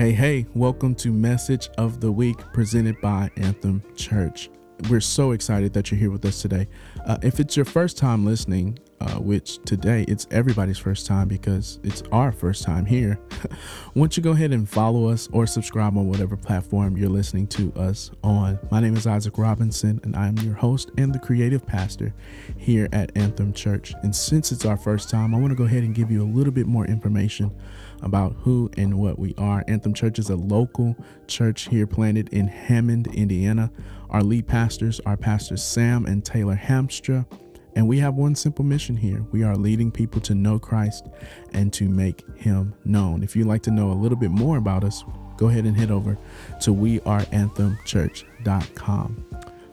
Hey, hey, welcome to Message of the Week presented by Anthem Church. We're so excited that you're here with us today. Uh, if it's your first time listening, uh, which today it's everybody's first time because it's our first time here, don't you go ahead and follow us or subscribe on whatever platform you're listening to us on? My name is Isaac Robinson, and I'm your host and the creative pastor here at Anthem Church. And since it's our first time, I want to go ahead and give you a little bit more information about who and what we are. Anthem Church is a local church here planted in Hammond, Indiana. Our lead pastors are Pastors Sam and Taylor Hamstra. And we have one simple mission here. We are leading people to know Christ and to make him known. If you'd like to know a little bit more about us, go ahead and head over to weareanthemchurch.com.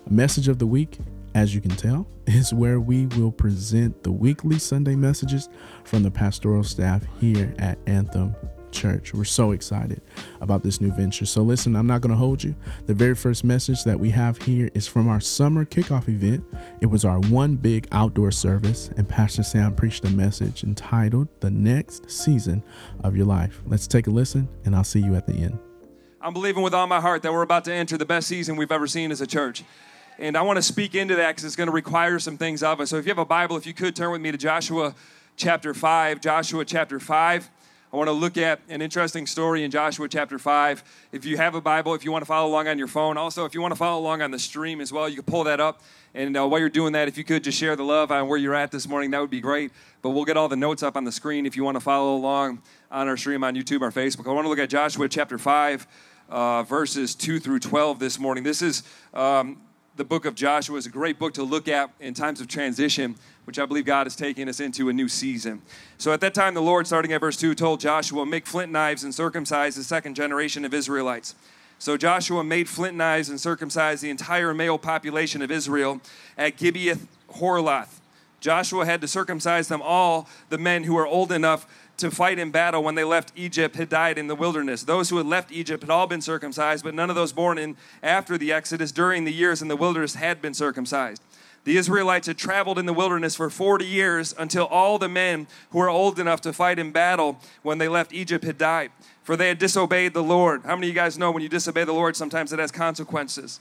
Message of the week, as you can tell, is where we will present the weekly Sunday messages from the pastoral staff here at Anthem Church. We're so excited about this new venture. So, listen, I'm not going to hold you. The very first message that we have here is from our summer kickoff event. It was our one big outdoor service, and Pastor Sam preached a message entitled The Next Season of Your Life. Let's take a listen, and I'll see you at the end. I'm believing with all my heart that we're about to enter the best season we've ever seen as a church. And I want to speak into that because it's going to require some things of us. So if you have a Bible, if you could turn with me to Joshua chapter 5, Joshua chapter 5. I want to look at an interesting story in Joshua chapter 5. If you have a Bible, if you want to follow along on your phone, also if you want to follow along on the stream as well, you can pull that up. And uh, while you're doing that, if you could just share the love on where you're at this morning, that would be great. But we'll get all the notes up on the screen if you want to follow along on our stream on YouTube or Facebook. I want to look at Joshua chapter 5, uh, verses 2 through 12 this morning. This is um, the book of Joshua is a great book to look at in times of transition, which I believe God is taking us into a new season. So at that time, the Lord, starting at verse 2, told Joshua, Make flint knives and circumcise the second generation of Israelites. So Joshua made flint knives and circumcised the entire male population of Israel at Gibeath Haaraloth. Joshua had to circumcise them all, the men who were old enough to fight in battle when they left Egypt had died in the wilderness. Those who had left Egypt had all been circumcised, but none of those born in after the Exodus during the years in the wilderness had been circumcised. The Israelites had traveled in the wilderness for 40 years until all the men who were old enough to fight in battle when they left Egypt had died, for they had disobeyed the Lord. How many of you guys know when you disobey the Lord, sometimes it has consequences?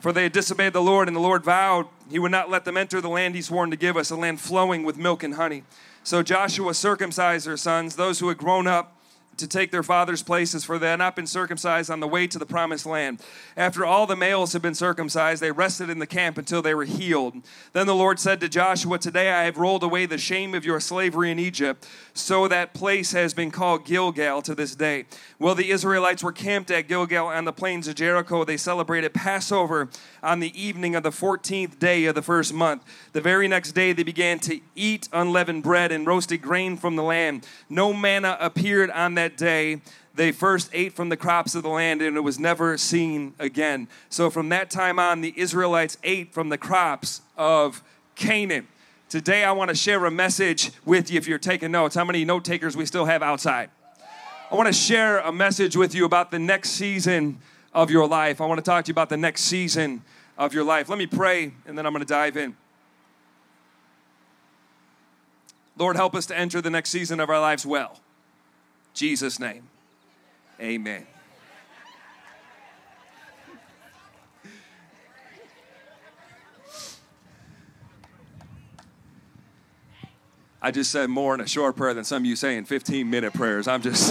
For they had disobeyed the Lord, and the Lord vowed he would not let them enter the land he sworn to give us, a land flowing with milk and honey. So Joshua circumcised their sons, those who had grown up to take their father's places, for they had not been circumcised on the way to the promised land. After all the males had been circumcised, they rested in the camp until they were healed. Then the Lord said to Joshua, Today I have rolled away the shame of your slavery in Egypt, so that place has been called Gilgal to this day. While the Israelites were camped at Gilgal on the plains of Jericho, they celebrated Passover on the evening of the 14th day of the first month. The very next day, they began to eat unleavened bread and roasted grain from the land. No manna appeared on that day. They first ate from the crops of the land, and it was never seen again. So from that time on, the Israelites ate from the crops of Canaan. Today, I want to share a message with you if you're taking notes. How many note takers we still have outside? I want to share a message with you about the next season of your life. I want to talk to you about the next season of your life. Let me pray, and then I'm going to dive in. Lord, help us to enter the next season of our lives well. Jesus' name, amen. I just said more in a short prayer than some of you say in 15 minute prayers. I'm just,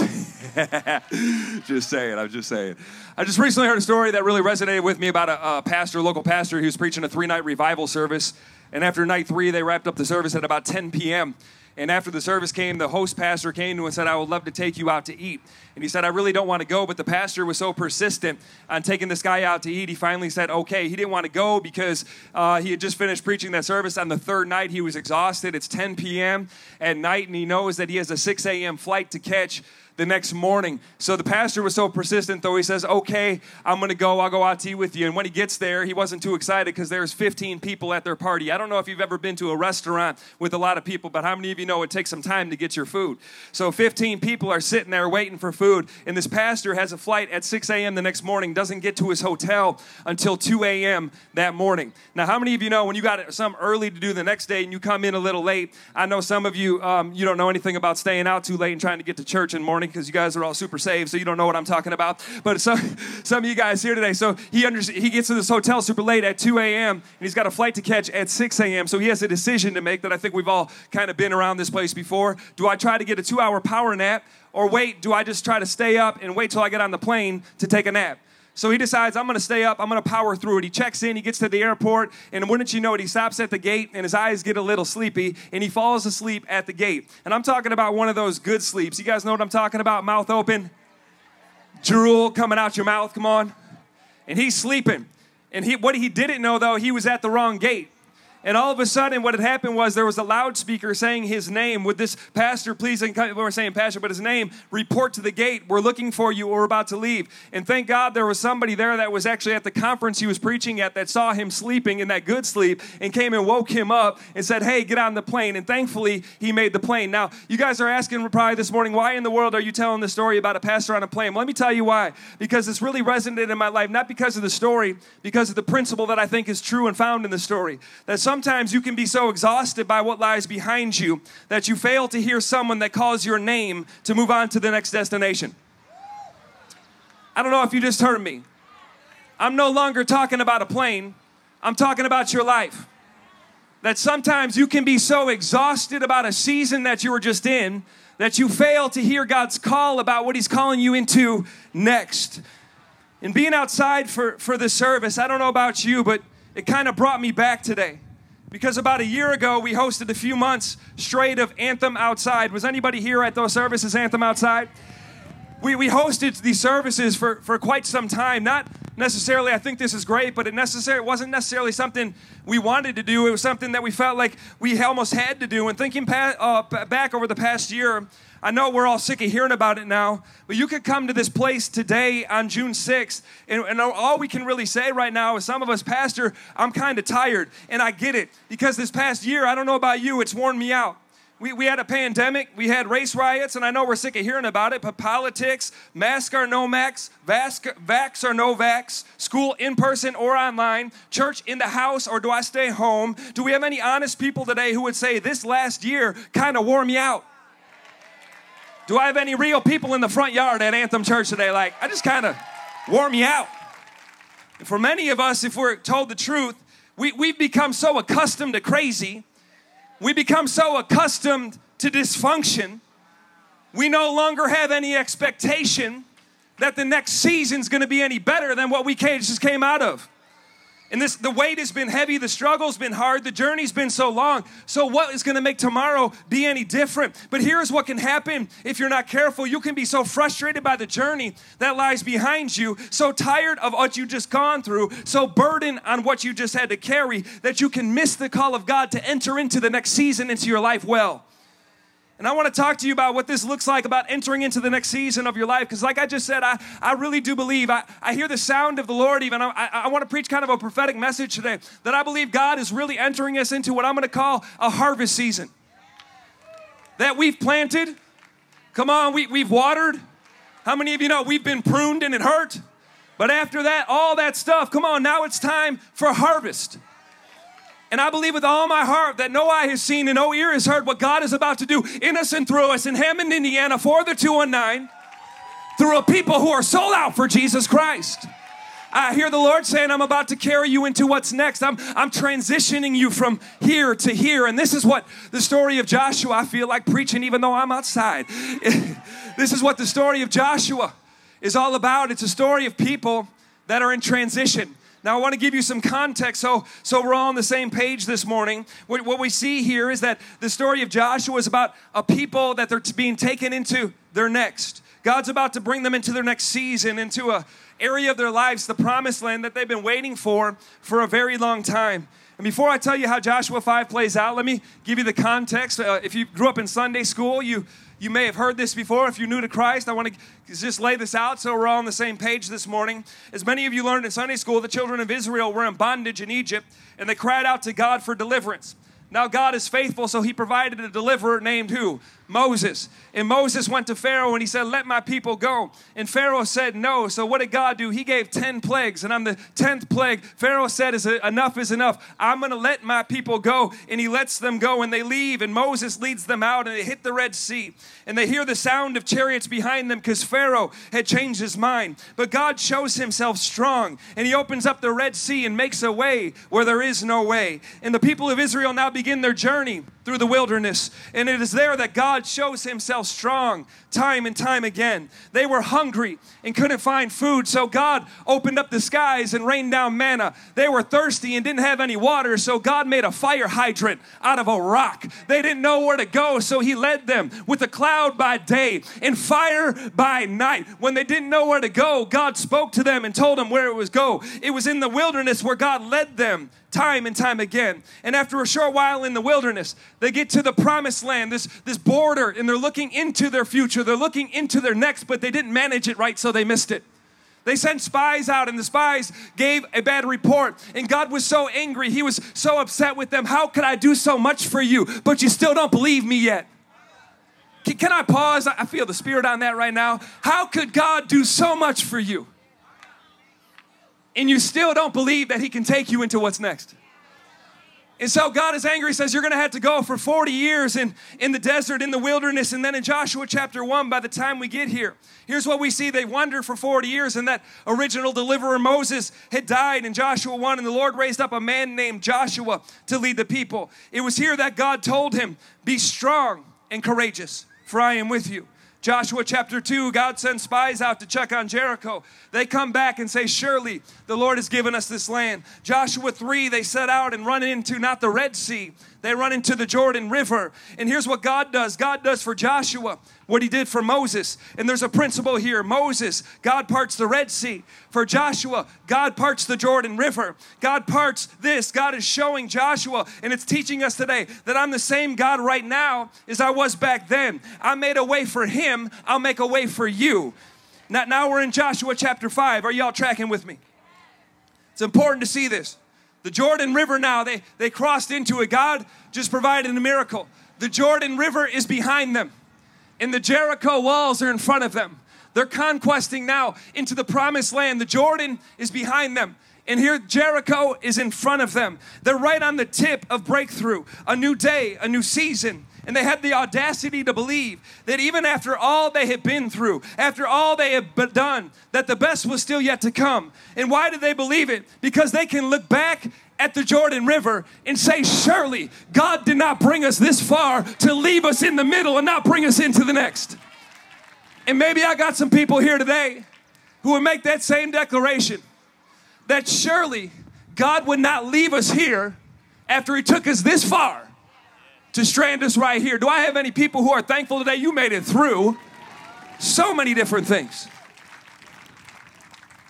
just saying. I'm just saying. I just recently heard a story that really resonated with me about a, a pastor, local pastor, who's preaching a three night revival service. And after night three, they wrapped up the service at about 10 p.m. And after the service came, the host pastor came to him and said, I would love to take you out to eat. And he said, I really don't want to go. But the pastor was so persistent on taking this guy out to eat, he finally said, okay. He didn't want to go because uh, he had just finished preaching that service. On the third night, he was exhausted. It's 10 p.m. at night, and he knows that he has a 6 a.m. flight to catch the next morning. So the pastor was so persistent, though, he says, Okay, I'm going to go. I'll go out to eat with you. And when he gets there, he wasn't too excited because there's 15 people at their party. I don't know if you've ever been to a restaurant with a lot of people, but how many of you know it takes some time to get your food. So 15 people are sitting there waiting for food, and this pastor has a flight at 6 a.m. the next morning, doesn't get to his hotel until 2 a.m. that morning. Now, how many of you know when you got some early to do the next day and you come in a little late? I know some of you, um, you don't know anything about staying out too late and trying to get to church in the because you guys are all super saved, so you don't know what I'm talking about. But some, some of you guys here today, so he under, he gets to this hotel super late at 2 a.m. and he's got a flight to catch at 6 a.m. So he has a decision to make that I think we've all kind of been around this place before. Do I try to get a two-hour power nap, or wait? Do I just try to stay up and wait till I get on the plane to take a nap? So he decides, I'm gonna stay up, I'm gonna power through it. He checks in, he gets to the airport, and wouldn't you know it, he stops at the gate and his eyes get a little sleepy and he falls asleep at the gate. And I'm talking about one of those good sleeps. You guys know what I'm talking about? Mouth open, drool coming out your mouth, come on. And he's sleeping. And he, what he didn't know though, he was at the wrong gate. And all of a sudden, what had happened was there was a loudspeaker saying his name. Would this pastor please, we're saying pastor, but his name, report to the gate. We're looking for you. We're about to leave. And thank God there was somebody there that was actually at the conference he was preaching at that saw him sleeping in that good sleep and came and woke him up and said, Hey, get on the plane. And thankfully, he made the plane. Now, you guys are asking probably this morning, why in the world are you telling the story about a pastor on a plane? Well, let me tell you why. Because it's really resonated in my life, not because of the story, because of the principle that I think is true and found in the story. That sometimes you can be so exhausted by what lies behind you that you fail to hear someone that calls your name to move on to the next destination. I don't know if you just heard me. I'm no longer talking about a plane, I'm talking about your life. That sometimes you can be so exhausted about a season that you were just in that you fail to hear God's call about what He's calling you into next. And being outside for, for this service, I don't know about you, but it kind of brought me back today. Because about a year ago, we hosted a few months straight of Anthem Outside. Was anybody here at those services, Anthem Outside? We, we hosted these services for, for quite some time. Not necessarily, I think this is great, but it, necessary, wasn't necessarily something we wanted to do. It was something that we felt like we almost had to do. And thinking pa- uh, back over the past year, I know we're all sick of hearing about it now, but you could come to this place today on June 6th, and, and all we can really say right now is some of us, Pastor, I'm kind of tired, and I get it because this past year, I don't know about you, it's worn me out. We, we had a pandemic, we had race riots, and I know we're sick of hearing about it, but politics, mask or no mask, vax, vax or no vax, school in person or online, church in the house or do I stay home? Do we have any honest people today who would say this last year kind of wore me out? Do I have any real people in the front yard at Anthem Church today? Like, I just kind of wore me out. And for many of us, if we're told the truth, we, we've become so accustomed to crazy, we become so accustomed to dysfunction, we no longer have any expectation that the next season's gonna be any better than what we just came out of. And this the weight has been heavy, the struggle's been hard, the journey's been so long. So what is going to make tomorrow be any different? But here's what can happen if you're not careful. You can be so frustrated by the journey that lies behind you, so tired of what you just gone through, so burdened on what you just had to carry that you can miss the call of God to enter into the next season into your life well. And I want to talk to you about what this looks like about entering into the next season of your life. Because, like I just said, I, I really do believe, I, I hear the sound of the Lord even. I, I, I want to preach kind of a prophetic message today that I believe God is really entering us into what I'm going to call a harvest season. That we've planted, come on, we, we've watered. How many of you know we've been pruned and it hurt? But after that, all that stuff, come on, now it's time for harvest. And I believe with all my heart that no eye has seen and no ear has heard what God is about to do in us and through us in Hammond, Indiana for the 219 through a people who are sold out for Jesus Christ. I hear the Lord saying, I'm about to carry you into what's next. I'm, I'm transitioning you from here to here. And this is what the story of Joshua, I feel like preaching even though I'm outside. this is what the story of Joshua is all about. It's a story of people that are in transition. Now, I want to give you some context so, so we're all on the same page this morning. What, what we see here is that the story of Joshua is about a people that they're being taken into their next. God's about to bring them into their next season, into a area of their lives, the promised land that they've been waiting for for a very long time. And before I tell you how Joshua 5 plays out, let me give you the context. Uh, if you grew up in Sunday school, you you may have heard this before. If you're new to Christ, I want to just lay this out so we're all on the same page this morning. As many of you learned in Sunday school, the children of Israel were in bondage in Egypt and they cried out to God for deliverance. Now God is faithful, so he provided a deliverer named who? Moses. And Moses went to Pharaoh and he said, Let my people go. And Pharaoh said no. So what did God do? He gave 10 plagues. And on the 10th plague, Pharaoh said, is Enough is enough. I'm going to let my people go. And he lets them go and they leave. And Moses leads them out and they hit the Red Sea. And they hear the sound of chariots behind them because Pharaoh had changed his mind. But God shows himself strong and he opens up the Red Sea and makes a way where there is no way. And the people of Israel now begin their journey through the wilderness. And it is there that God shows himself strong time and time again. They were hungry and couldn't find food, so God opened up the skies and rained down manna. They were thirsty and didn't have any water, so God made a fire hydrant out of a rock. They didn't know where to go, so He led them with a cloud by day and fire by night. When they didn't know where to go, God spoke to them and told them where it was go. It was in the wilderness where God led them time and time again. And after a short while in the wilderness, they get to the promised land, this, this border, and they're looking into their future. They're looking into their next, but they didn't manage it right, so they missed it. They sent spies out, and the spies gave a bad report. And God was so angry. He was so upset with them. How could I do so much for you, but you still don't believe me yet? Can, I pause? I feel the spirit on that right now. How could God do so much for you? And you still don't believe that He can take you into what's next. And so God is angry, says, You're to have to go for 40 years in, in the desert, in the wilderness. And then in Joshua chapter 1, by the time we get here, here's what we see. They wandered for 40 years, and that original deliverer Moses had died in Joshua 1, and the Lord raised up a man named Joshua to lead the people. It was here that God told him, Be strong and courageous, for I am with you. Joshua chapter 2, God sends spies out to check on Jericho. They come back and say, Surely the Lord has given us this land. Joshua 3, they set out and run into not the Red Sea, they run into the Jordan River. And here's what God does God does for Joshua what he did for Moses. And there's a principle here Moses, God parts the Red Sea. For Joshua, God parts the Jordan River. God parts this. God is showing Joshua, and it's teaching us today that I'm the same God right now as I was back then. I made a way for him, I'll make a way for you. Now, now we're in Joshua chapter 5. Are y'all tracking with me? It's important to see this. The Jordan River now, they, they crossed into it. God just provided a miracle. The Jordan River is behind them, and the Jericho walls are in front of them. They're conquesting now into the promised land. The Jordan is behind them. And here Jericho is in front of them. They're right on the tip of breakthrough, a new day, a new season. And they had the audacity to believe that even after all they had been through, after all they had done, that the best was still yet to come. And why did they believe it? Because they can look back at the Jordan River and say, Surely God did not bring us this far to leave us in the middle and not bring us into the next. And maybe I got some people here today who would make that same declaration that surely God would not leave us here after He took us this far to strand us right here. Do I have any people who are thankful today you made it through so many different things?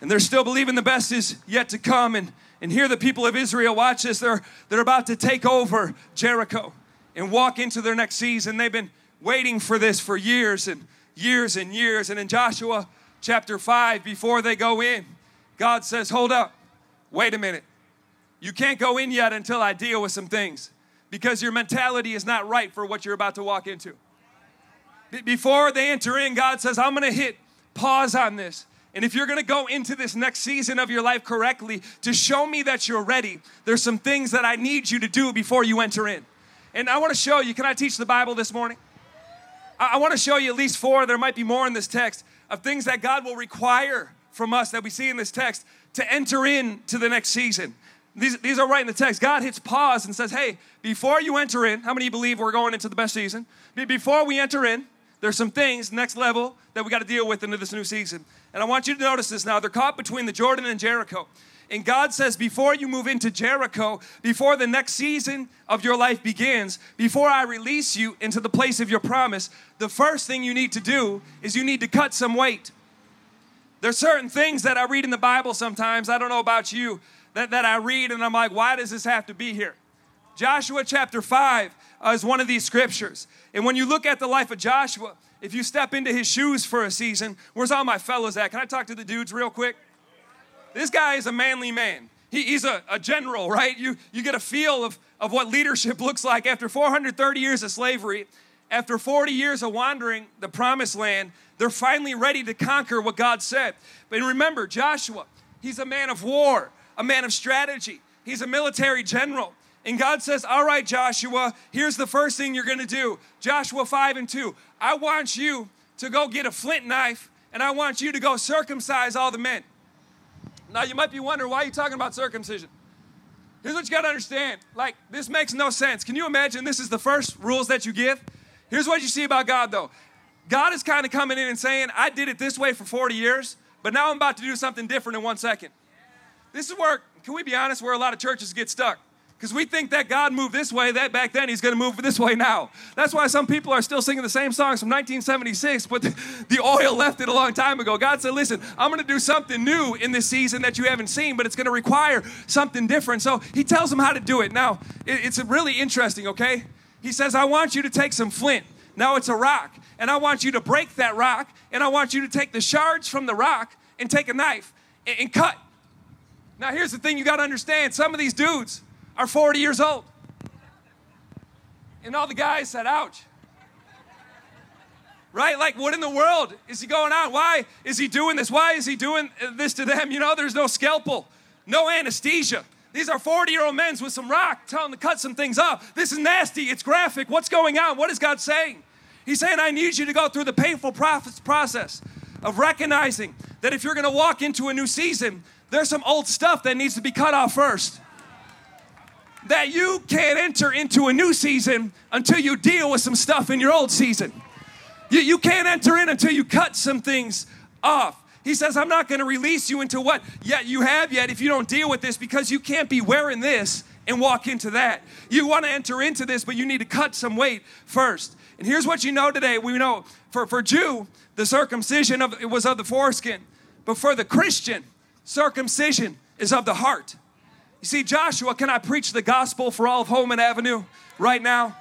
And they're still believing the best is yet to come. And, and here the people of Israel, watch this, they're, they're about to take over Jericho and walk into their next season. They've been waiting for this for years and years and years. And in Joshua chapter 5, before they go in, God says, Hold up, wait a minute. You can't go in yet until I deal with some things because your mentality is not right for what you're about to walk into. Before they enter in, God says, I'm going to hit pause on this. And if you're to go into this next season of your life correctly to show me that you're ready, there's some things that I need you to do before you enter in. And I want to show you, can I teach the Bible this morning? I, want to show you at least four, there might be more in this text, of things that God will require from us that we see in this text to enter into the next season. These, these are right in the text. God hits pause and says, Hey, before you enter in, how many believe we're going into the best season? Before we enter in, there's some things, next level, that we got to deal with into this new season. And I want you to notice this now. They're caught between the Jordan and Jericho. And God says, before you move into Jericho, before the next season of your life begins, before I release you into the place of your promise, the first thing you need to do is you need to cut some weight. There's certain things that I read in the Bible sometimes, I don't know about you, that, that I read and I'm like, why does this have to be here? Joshua chapter 5 uh, is one of these scriptures. And when you look at the life of Joshua, if you step into his shoes for a season, where's all my fellows at? Can I talk to the dudes real quick? This guy is a manly man. He, he's a, a general, right? You, you get a feel of, of what leadership looks like after 430 years of slavery, after 40 years of wandering the promised land, they're finally ready to conquer what God said. But remember, Joshua, he's a man of war, a man of strategy, he's a military general. And God says, All right, Joshua, here's the first thing you're gonna do. Joshua 5 and 2. I want you to go get a flint knife and I want you to go circumcise all the men. Now, you might be wondering, why are you talking about circumcision? Here's what you got to understand. Like, this makes no sense. Can you imagine this is the first rules that you give? Here's what you see about God, though. God is kind of coming in and saying, I did it this way for 40 years, but now I'm about to do something different in one second. This is where, can we be honest, where a lot of churches get stuck because we think that God moved this way, that back then He's going to move this way now. That's why some people are still singing the same songs from 1976, but the, the oil left it a long time ago. God said, Listen, I'm going to do something new in this season that you haven't seen, but it's going to require something different. So He tells them how to do it. Now, it, it's really interesting, okay? He says, I want you to take some flint. Now it's a rock, and I want you to break that rock, and I want you to take the shards from the rock and take a knife and, and cut. Now, here's the thing you got to understand some of these dudes, are 40 years old. And all the guys said, ouch. Right? Like, what in the world is he going on? Why is he doing this? Why is he doing this to them? You know, there's no scalpel, no anesthesia. These are 40 year old men with some rock telling them to cut some things off. This is nasty. It's graphic. What's going on? What is God saying? He's saying, I need you to go through the painful process of recognizing that if you're going to walk into a new season, there's some old stuff that needs to be cut off first that you can't enter into a new season until you deal with some stuff in your old season. You, you can't enter in until you cut some things off. He says, I'm not going to release you into what yet you have yet if you don't deal with this because you can't be wearing this and walk into that. You want to enter into this, but you need to cut some weight first. And here's what you know today. We know for, for Jew, the circumcision of it was of the foreskin. But for the Christian, circumcision is of the heart. You see, Joshua, can I preach the gospel for all of Hohman Avenue right now?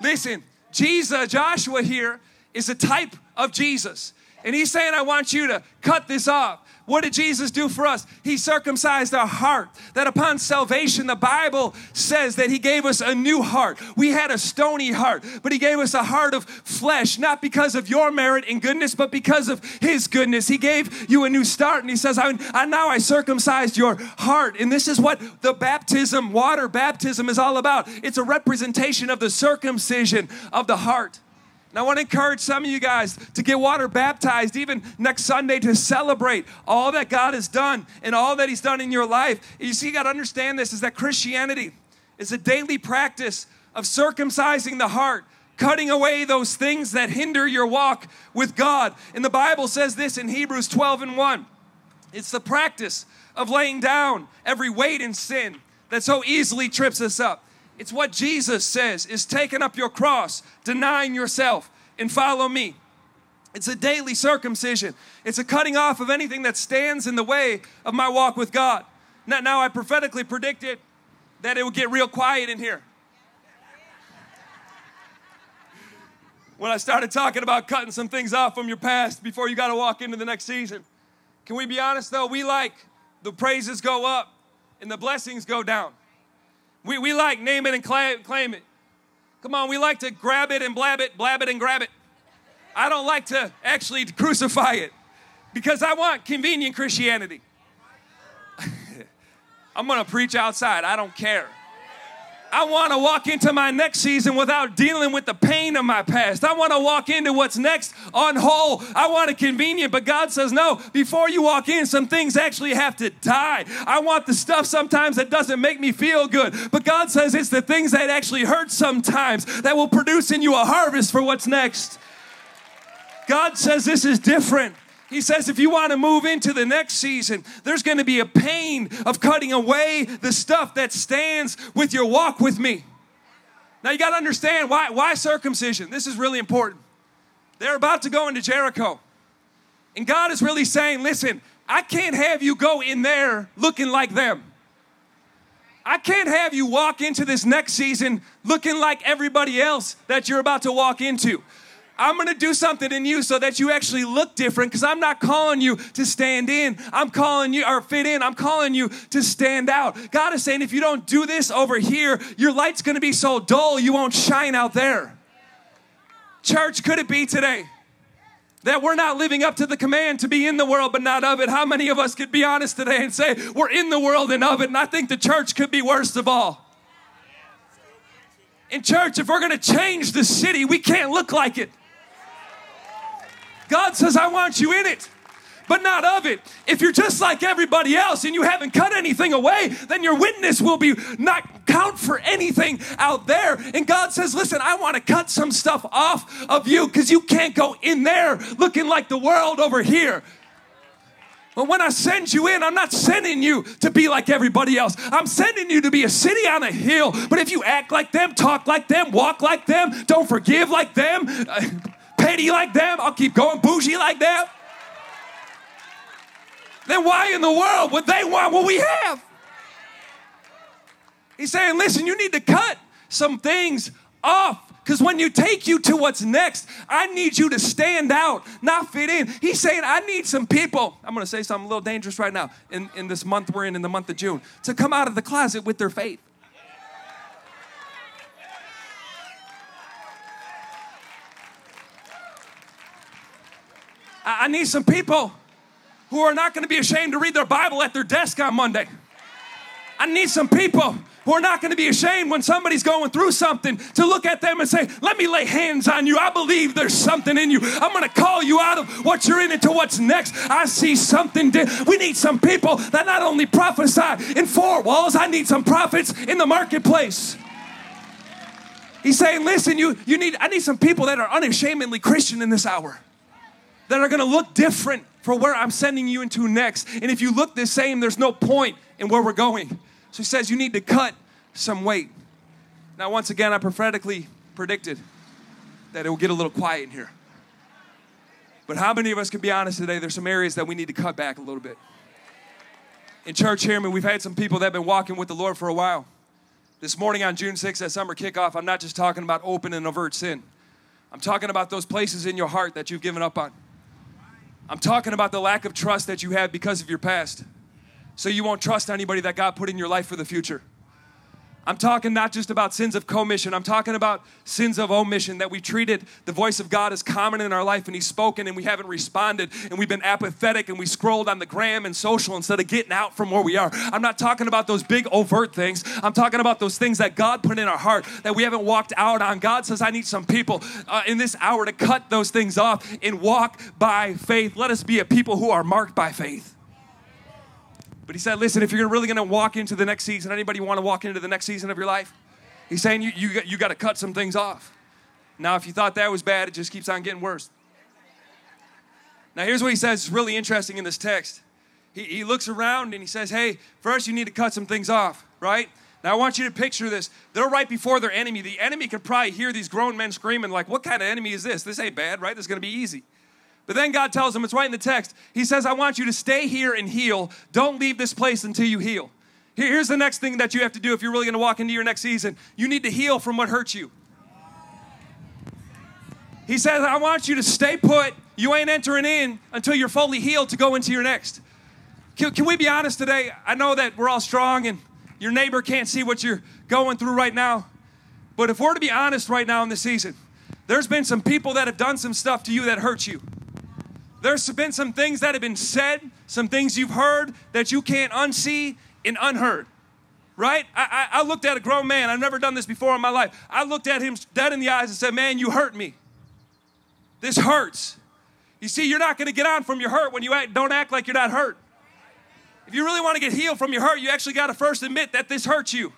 Listen, Jesus, Joshua here is a type of Jesus. And he's saying, I want you to cut this off. What did Jesus do for us? He circumcised our heart. That upon salvation, the Bible says that He gave us a new heart. We had a stony heart, but He gave us a heart of flesh, not because of your merit and goodness, but because of His goodness. He gave you a new start, and He says, I, I now I circumcised your heart. And this is what the baptism, water baptism, is all about. It's a representation of the circumcision of the heart. And I want to encourage some of you guys to get water baptized even next Sunday to celebrate all that God has done and all that He's done in your life. You see, you got to understand this is that Christianity is a daily practice of circumcising the heart, cutting away those things that hinder your walk with God. And the Bible says this in Hebrews 12 and 1 it's the practice of laying down every weight and sin that so easily trips us up it's what Jesus says is taking up your cross, denying yourself, and follow me. It's a daily circumcision. It's a cutting off of anything that stands in the way of my walk with God. Now, now I prophetically predicted that it would get real quiet in here. When I started talking about cutting some things off from your past before you got to walk into the next season. Can we be honest though? We like the praises go up and the blessings go down. We, we like name it and claim, it. Come on, we like to grab it and blab it, blab it and grab it. I don't like to actually crucify it because I want convenient Christianity. I'm gonna preach outside, I don't care. I want to walk into my next season without dealing with the pain of my past. I want to walk into what's next on whole. I want it convenient, but God says, no, before you walk in, some things actually have to die. I want the stuff sometimes that doesn't make me feel good, but God says it's the things that actually hurt sometimes that will produce in you a harvest for what's next. God says this is different. He says, if you want to move into the next season, there's going to be a pain of cutting away the stuff that stands with your walk with me. Now, you got to understand why, why circumcision? This is really important. They're about to go into Jericho. And God is really saying, listen, I can't have you go in there looking like them. I can't have you walk into this next season looking like everybody else that you're about to walk into. I'm gonna do something in you so that you actually look different because I'm not calling you to stand in. I'm calling you, or fit in, I'm calling you to stand out. God is saying if you don't do this over here, your light's gonna be so dull you won't shine out there. Church, could it be today? that we're not living up to the command to be in the world but not of it. How many of us could be honest today and say we're in the world and of it? And I think the church could be worst of all. In church, if we're going to change the city, we can't look like it. God says, I want you in it, but not of it. If you're just like everybody else and you haven't cut anything away, then your witness will be not count for anything out there. And God says, Listen, I want to cut some stuff off of you because you can't go in there looking like the world over here. But when I send you in, I'm not sending you to be like everybody else. I'm sending you to be a city on a hill. But if you act like them, talk like them, walk like them, don't forgive like them, petty like them, I'll keep going bougie like them, then why in the world would they want what we have? He's saying, listen, you need to cut some things off because when you take you to what's next, I need you to stand out, not fit in. He's saying, I need some people. I'm going to say something a little dangerous right now in, in this month we're in, in the month of June, to come out of the closet with their faith. I, need some people who are not going to be ashamed to read their Bible at their desk on Monday. I need some people who are not going to be ashamed when somebody's going through something to look at them and say, Let me lay hands on you. I believe there's something in you. I'm going to call you out of what you're in into what's next. I see something. Di- we need some people that not only prophesy in four walls, I need some prophets in the marketplace. He's saying, Listen, you, you need, I need some people that are unashamedly Christian in this hour that are going to look different for where I'm sending you into next. And if you look the same, there's no point in where we're going. So he says, You need to cut some weight. Now, once again, I prophetically predicted that it will get a little quiet in here. But how many of us can be honest today? There's some areas that we need to cut back a little bit. In church I mean, we've had some people that have been walking with the Lord for a while. This morning on June 6th at summer kickoff, I'm not just talking about open and overt sin. I'm talking about those places in your heart that you've given up on. I'm talking about the lack of trust that you have because of your past so you won't trust anybody that God put in your life for the future. I'm talking not just about sins of commission, I'm talking about sins of omission that we treated the voice of God as common in our life and He's spoken and we haven't responded and we've been apathetic and we scrolled on the gram and social instead of getting out from where we are. I'm not talking about those big overt things, I'm talking about those things that God put in our heart that we haven't walked out on. God says, I need some people uh, in this hour to cut those things off and walk by faith. Let us be a people who are marked by faith. But he said, listen, if you're really going to walk into the next season, anybody want to walk into the next season of your life? He's saying you, you, you got to cut some things off. Now, if you thought that was bad, it just keeps on getting worse. Now, here's what he says it's really interesting in this text. He, he looks around and he says, hey, first you need to cut some things off, right? Now, I want you to picture this. They're right before their enemy. The enemy could probably hear these grown men screaming, like, what kind of enemy is this? This ain't bad, right? This is going to be easy. But then God tells him, it's right in the text. He says, I want you to stay here and heal. Don't leave this place until you heal. Here's the next thing that you have to do if you're really going to walk into your next season you need to heal from what hurts you. He says, I want you to stay put. You ain't entering in until you're fully healed to go into your next. Can, can we be honest today? I know that we're all strong and your neighbor can't see what you're going through right now. But if we're to be honest right now in this season, there's been some people that have done some stuff to you that hurt you. There's been some things that have been said, some things you've heard that you can't unsee and unheard. Right? I, I, I looked at a grown man. I've never done this before in my life. I looked at him dead in the eyes and said, Man, you hurt me. This hurts. You see, you're not going to get on from your hurt when you act, don't act like you're not hurt. If you really want to get healed from your hurt, you actually got to first admit that this hurts you.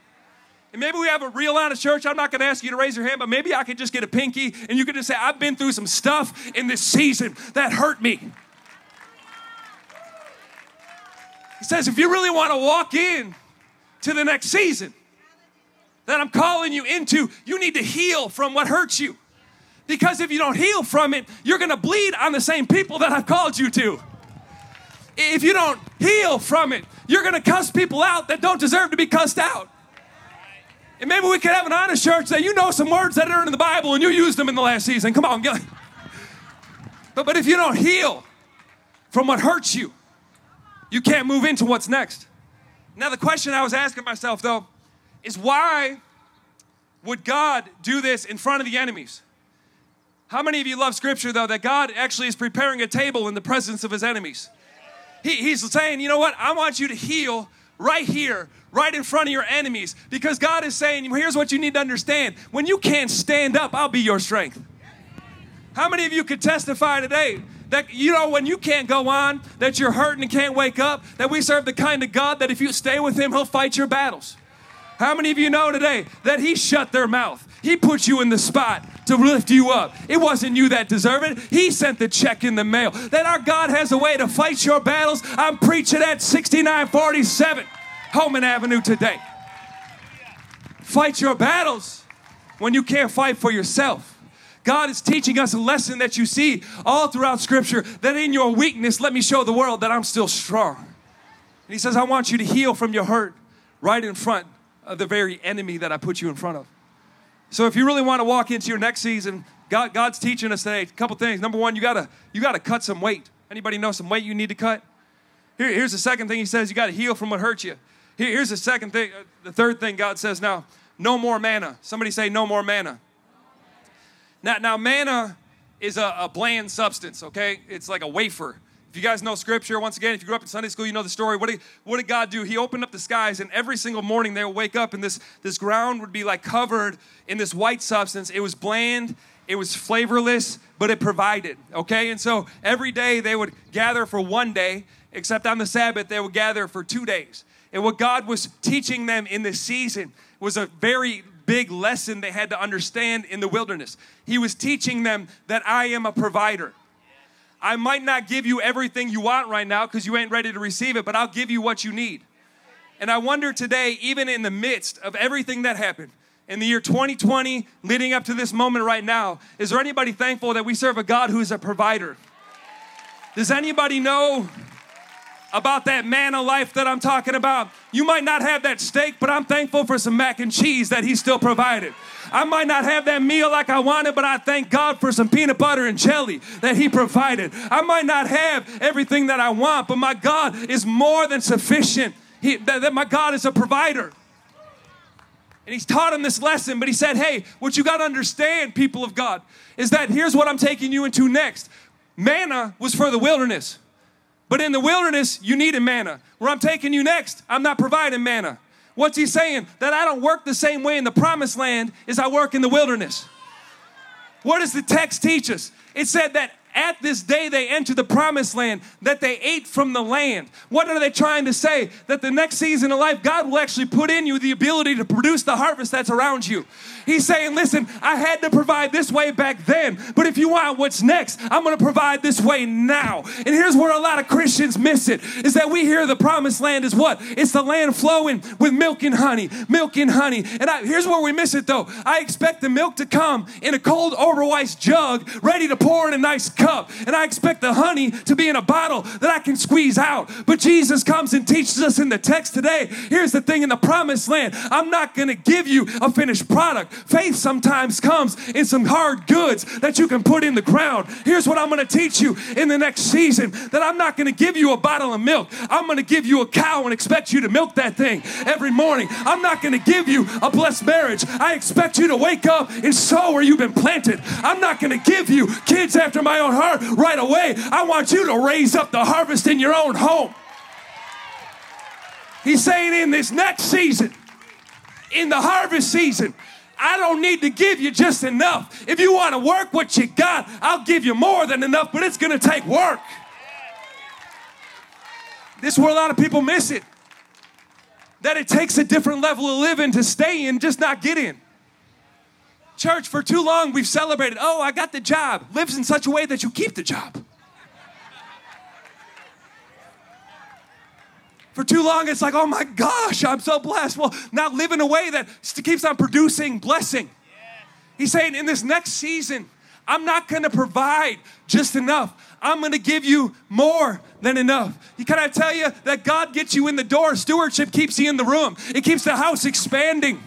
And maybe we have a real line of church. I'm not going to ask you to raise your hand, but maybe I could just get a pinky and you could just say, I've been through some stuff in this season that hurt me. He says, if you really want to walk in to the next season that I'm calling you into, you need to heal from what hurts you. Because if you don't heal from it, you're going to bleed on the same people that I've called you to. If you don't heal from it, you're going to cuss people out that don't deserve to be cussed out. And maybe we could have an honest church that you know some words that are in the Bible and you used them in the last season. Come on, But, but if you don't heal from what hurts you, you can't move into what's next. Now, the question I was asking myself, though, is why would God do this in front of the enemies? How many of you love scripture, though, that God actually is preparing a table in the presence of his enemies? He, he's saying, you know what? I want you to heal right here, right in front of your enemies, because God is saying, here's what you need to understand. When you can't stand up, I'll be your strength. How many of you could testify today that you know when you can't go on, that you're hurting and can't wake up, that we serve the kind of God that if you stay with Him, He'll fight your battles? How many of you know today that He shut their mouth? He put you in the spot to lift you up. It wasn't you that deserved it. He sent the check in the mail. That our God has a way to fight your battles. I'm preaching at 6947 Hohman Avenue today. Fight your battles when you can't fight for yourself. God is teaching us a lesson that you see all throughout Scripture that in your weakness, let me show the world that I'm still strong. And He says, I want you to heal from your hurt right in front of the very enemy that I put you in front of. So if you really want to walk into your next season, God, God's teaching us today a couple things. Number one, you gotta you gotta cut some weight. Anybody know some weight you need to cut? Here, here's the second thing He says: you got to heal from what hurt you. Here, here's the second thing. Uh, the third thing God says now: no more manna. Somebody say no more manna. Now, now manna is a, a bland substance. Okay, it's like a wafer. If you guys know scripture, once again, if you grew up in Sunday school, you know the story. What did, what did God do? He opened up the skies, and every single morning they would wake up, and this, this ground would be like covered in this white substance. It was bland, it was flavorless, but it provided, okay? And so every day they would gather for one day, except on the Sabbath, they would gather for two days. And what God was teaching them in this season was a very big lesson they had to understand in the wilderness. He was teaching them that I am a provider. I might not give you everything you want right now because you ain't ready to receive it, but I'll give you what you need. And I wonder today, even in the midst of everything that happened, in the year 2020, leading up to this moment right now, is there anybody thankful that we serve a God who is a provider? Does anybody know about that man of life that I'm talking about. You might not have that steak, but I'm thankful for some mac and cheese that He still provided. I might not have that meal like I wanted, but I thank God for some peanut butter and jelly that He provided. I might not have everything that I want, but my God is more than sufficient. He, that, that my God is a provider. And he's taught him this lesson, but he said, Hey, what you got to understand, people of God, is that here's what I'm taking you into next. Manna was for the wilderness. But in the wilderness, you needed manna. Where I'm taking you next, I'm not providing manna. What's he saying? That I don't work the same way in the promised land as I work in the wilderness. What does the text teach us? It said that at this day they enter the promised land, that they ate from the land. What are they trying to say? That the next season of life, God will actually put in you the ability to produce the harvest that's around you. He's saying, listen, I had to provide this way back then, but if you want what's next, I'm gonna provide this way now. And here's where a lot of Christians miss it is that we hear the promised land is what? It's the land flowing with milk and honey, milk and honey. And I, here's where we miss it though. I expect the milk to come in a cold overweight jug, ready to pour in a nice cup. And I expect the honey to be in a bottle that I can squeeze out. But Jesus comes and teaches us in the text today here's the thing in the promised land I'm not going to give you a finished product. Faith sometimes comes in some hard goods that you can put in the ground. Here's what I'm going to teach you in the next season that I'm not going to give you a bottle of milk. I'm going to give you a cow and expect you to milk that thing every morning. I'm not going to give you a blessed marriage. I expect you to wake up and sow where you've been planted. I'm not going to give you kids after my own heart right away. I want you to raise up the harvest in your own home. He's saying in this next season, in the harvest season, I don't need to give you just enough. If you want to work what you got, I'll give you more than enough, but it's going to take work. This is where a lot of people miss it. That it takes a different level of living to stay in, just not get in. Church, for too long we've celebrated, oh, I got the job. Lives in such a way that you keep the job. For too long, it's like, oh my gosh, I'm so blessed. Well, not live in a way that keeps on producing blessing. He's saying, in this next season, I'm not gonna provide just enough. I'm gonna give you more than enough. Can I tell you that God gets you in the door? Stewardship keeps you in the room, it keeps the house expanding.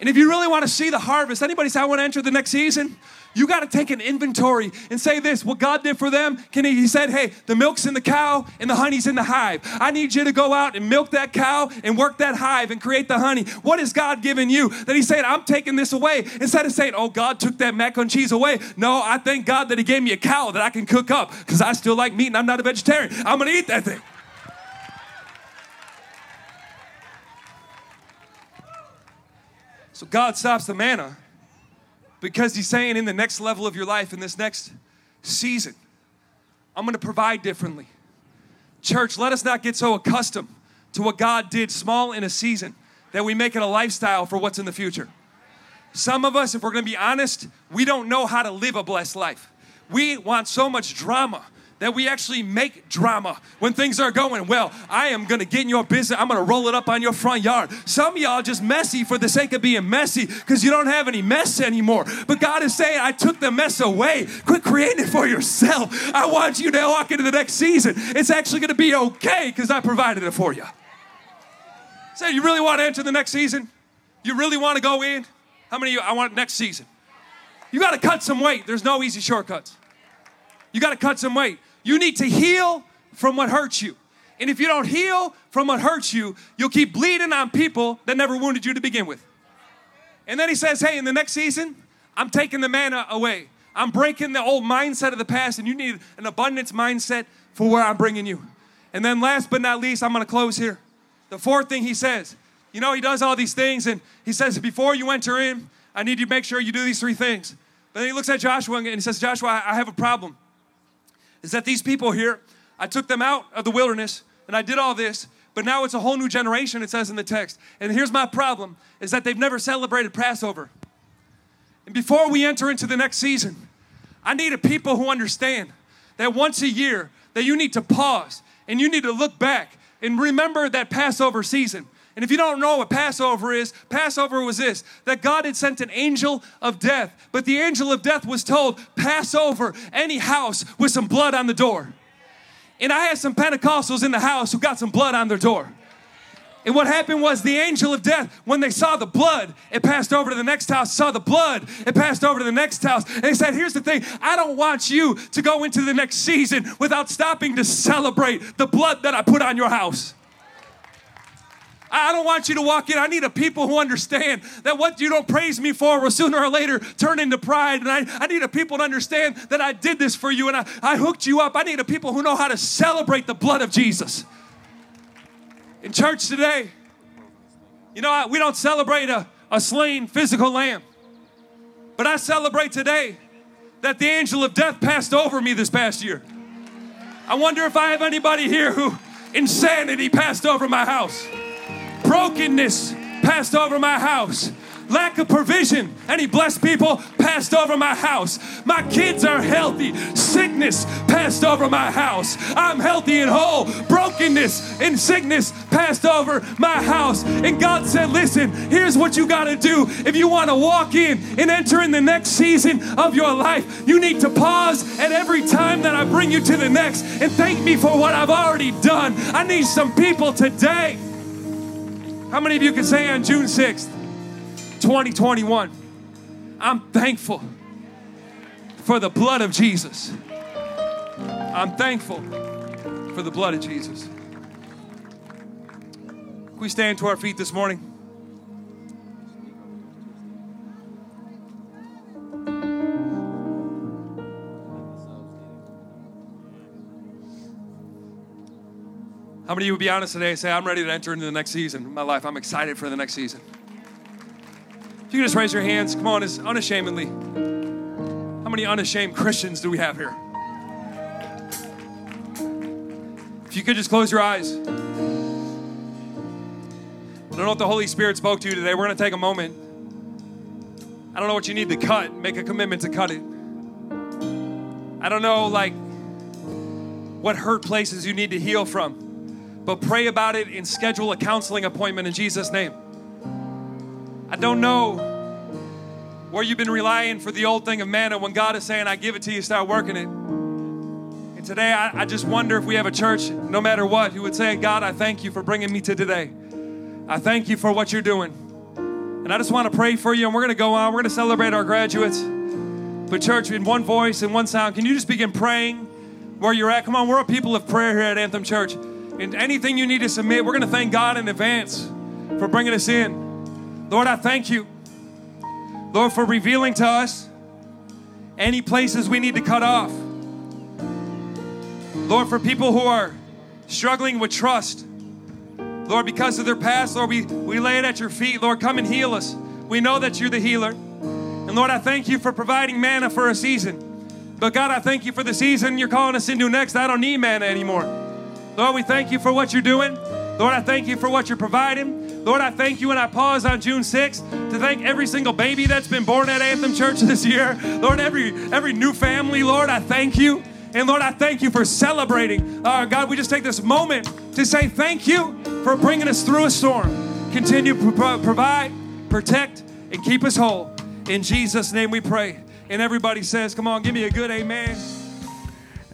And if you really want to see the harvest, anybody say, I want to enter the next season? You got to take an inventory and say this what God did for them. Can he, he said, Hey, the milk's in the cow and the honey's in the hive. I need you to go out and milk that cow and work that hive and create the honey. What has God given you that He said, I'm taking this away? Instead of saying, Oh, God took that mac and cheese away. No, I thank God that He gave me a cow that I can cook up because I still like meat and I'm not a vegetarian. I'm going to eat that thing. So God stops the manna because He's saying, in the next level of your life, in this next season, I'm gonna provide differently. Church, let us not get so accustomed to what God did small in a season that we make it a lifestyle for what's in the future. Some of us, if we're gonna be honest, we don't know how to live a blessed life. We want so much drama that we actually make drama when things are going well. I am gonna get in your business, I'm gonna roll it up on your front yard. Some y'all just messy for the sake of being messy because you don't have any mess anymore. But God is saying, I took the mess away. Quit creating it for yourself. I want you to walk into the next season. It's actually gonna be okay because I provided it for you. Say, you really want to enter the next season? You really want to go in? How many of you, I want next season? You got to cut some weight. There's no easy shortcuts. You got to cut some weight. You need to heal from what hurts you. And if you don't heal from what hurts you, you'll keep bleeding on people that never wounded you to begin with. And then he says, Hey, in the next season, I'm taking the manna away. I'm breaking the old mindset of the past, and you need an abundance mindset for where I'm bringing you. And then, last but not least, I'm gonna close here. The fourth thing he says, you know, he does all these things, and he says, Before you enter in, I need you to make sure you do these three things. But then he looks at Joshua and he says, Joshua, I have a problem is that these people here, I took them out of the wilderness and I did all this, but now it's a whole new generation, it says in the text. And here's my problem is that they've never celebrated Passover. And before we enter into the next season, I need a people who understand that once a year that you need to pause and you need to look back and remember that Passover season. And if you don't know what Passover is, Passover was this that God had sent an angel of death, but the angel of death was told, Pass over any house with some blood on the door. And I had some Pentecostals in the house who got some blood on their door. And what happened was the angel of death, when they saw the blood, it passed over to the next house, saw the blood, it passed over to the next house. And he said, Here's the thing I don't want you to go into the next season without stopping to celebrate the blood that I put on your house. I don't want you to walk in. I need a people who understand that what you don't praise me for will sooner or later turn into pride. And I, I need a people to understand that I did this for you and I, I hooked you up. I need a people who know how to celebrate the blood of Jesus. In church today, you know, we don't celebrate a, a slain physical lamb, but I celebrate today that the angel of death passed over me this past year. I wonder if I have anybody here who insanity passed over my house brokenness passed over my house lack of provision. Any blessed people passed over my house. My kids are healthy. Sickness passed over my house. I'm healthy and whole. Brokenness and sickness passed over my house. And God said, Listen, here's what you got to do. If you want to walk in and enter in the next season of your life, you need to pause at every time that I bring you to the next and thank me for what I've already done. I need some people today how many of you can say on June 6th, 2021, I'm thankful for the blood of Jesus? I'm thankful for the blood of Jesus. Can we stand to our feet this morning? How many of you would be honest today and say, I'm ready to enter into the next season of my life? I'm excited for the next season. If you can just raise your hands, come on, unashamedly. How many unashamed Christians do we have here? If you could just close your eyes. I don't know what the Holy Spirit spoke to you today. We're going to take a moment. I don't know what you need to cut. Make a commitment to cut it. I don't know, like, what hurt places you need to heal from but pray about it and schedule a counseling appointment in Jesus' name. I don't know where you've been relying for the old thing of manna when God is saying, I give it to you, start working it. And today, I, I just wonder if we have a church, no matter what, who would say, God, I thank you for bringing me to today. I thank you for what you're doing. And I just want to pray for you, and we're going to go on. We're going to celebrate our graduates. But, church, in one voice and one sound, can you just begin praying where you're at? Come on, we're a people of prayer here at Anthem Church. And anything you need to submit, we're going to thank God in advance for bringing us in. Lord, I thank you, Lord, for revealing to us any places we need to cut off. Lord, for people who are struggling with trust, Lord, because of their past, Lord, we, we lay it at your feet. Lord, come and heal us. We know that you're the healer. And Lord, I thank you for providing manna for a season. But God, I thank you for the season you're calling us into next. I don't need manna anymore. Lord, we thank you for what you're doing. Lord, I thank you for what you're providing. Lord, I thank you and I pause on June 6th to thank every single baby that's been born at Anthem Church this year. Lord, every every new family, Lord, I thank you. And Lord, I thank you for celebrating. Uh, God, we just take this moment to say thank you for bringing us through a storm. Continue to pro- provide, protect, and keep us whole. In Jesus' name we pray. And everybody says, Come on, give me a good amen.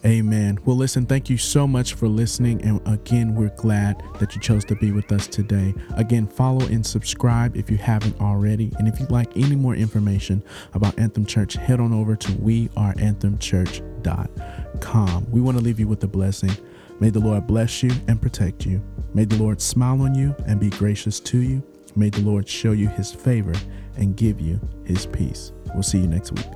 Amen. Well, listen, thank you so much for listening. And again, we're glad that you chose to be with us today. Again, follow and subscribe if you haven't already. And if you'd like any more information about Anthem Church, head on over to weareanthemchurch.com. We want to leave you with a blessing. May the Lord bless you and protect you. May the Lord smile on you and be gracious to you. May the Lord show you his favor and give you his peace. We'll see you next week.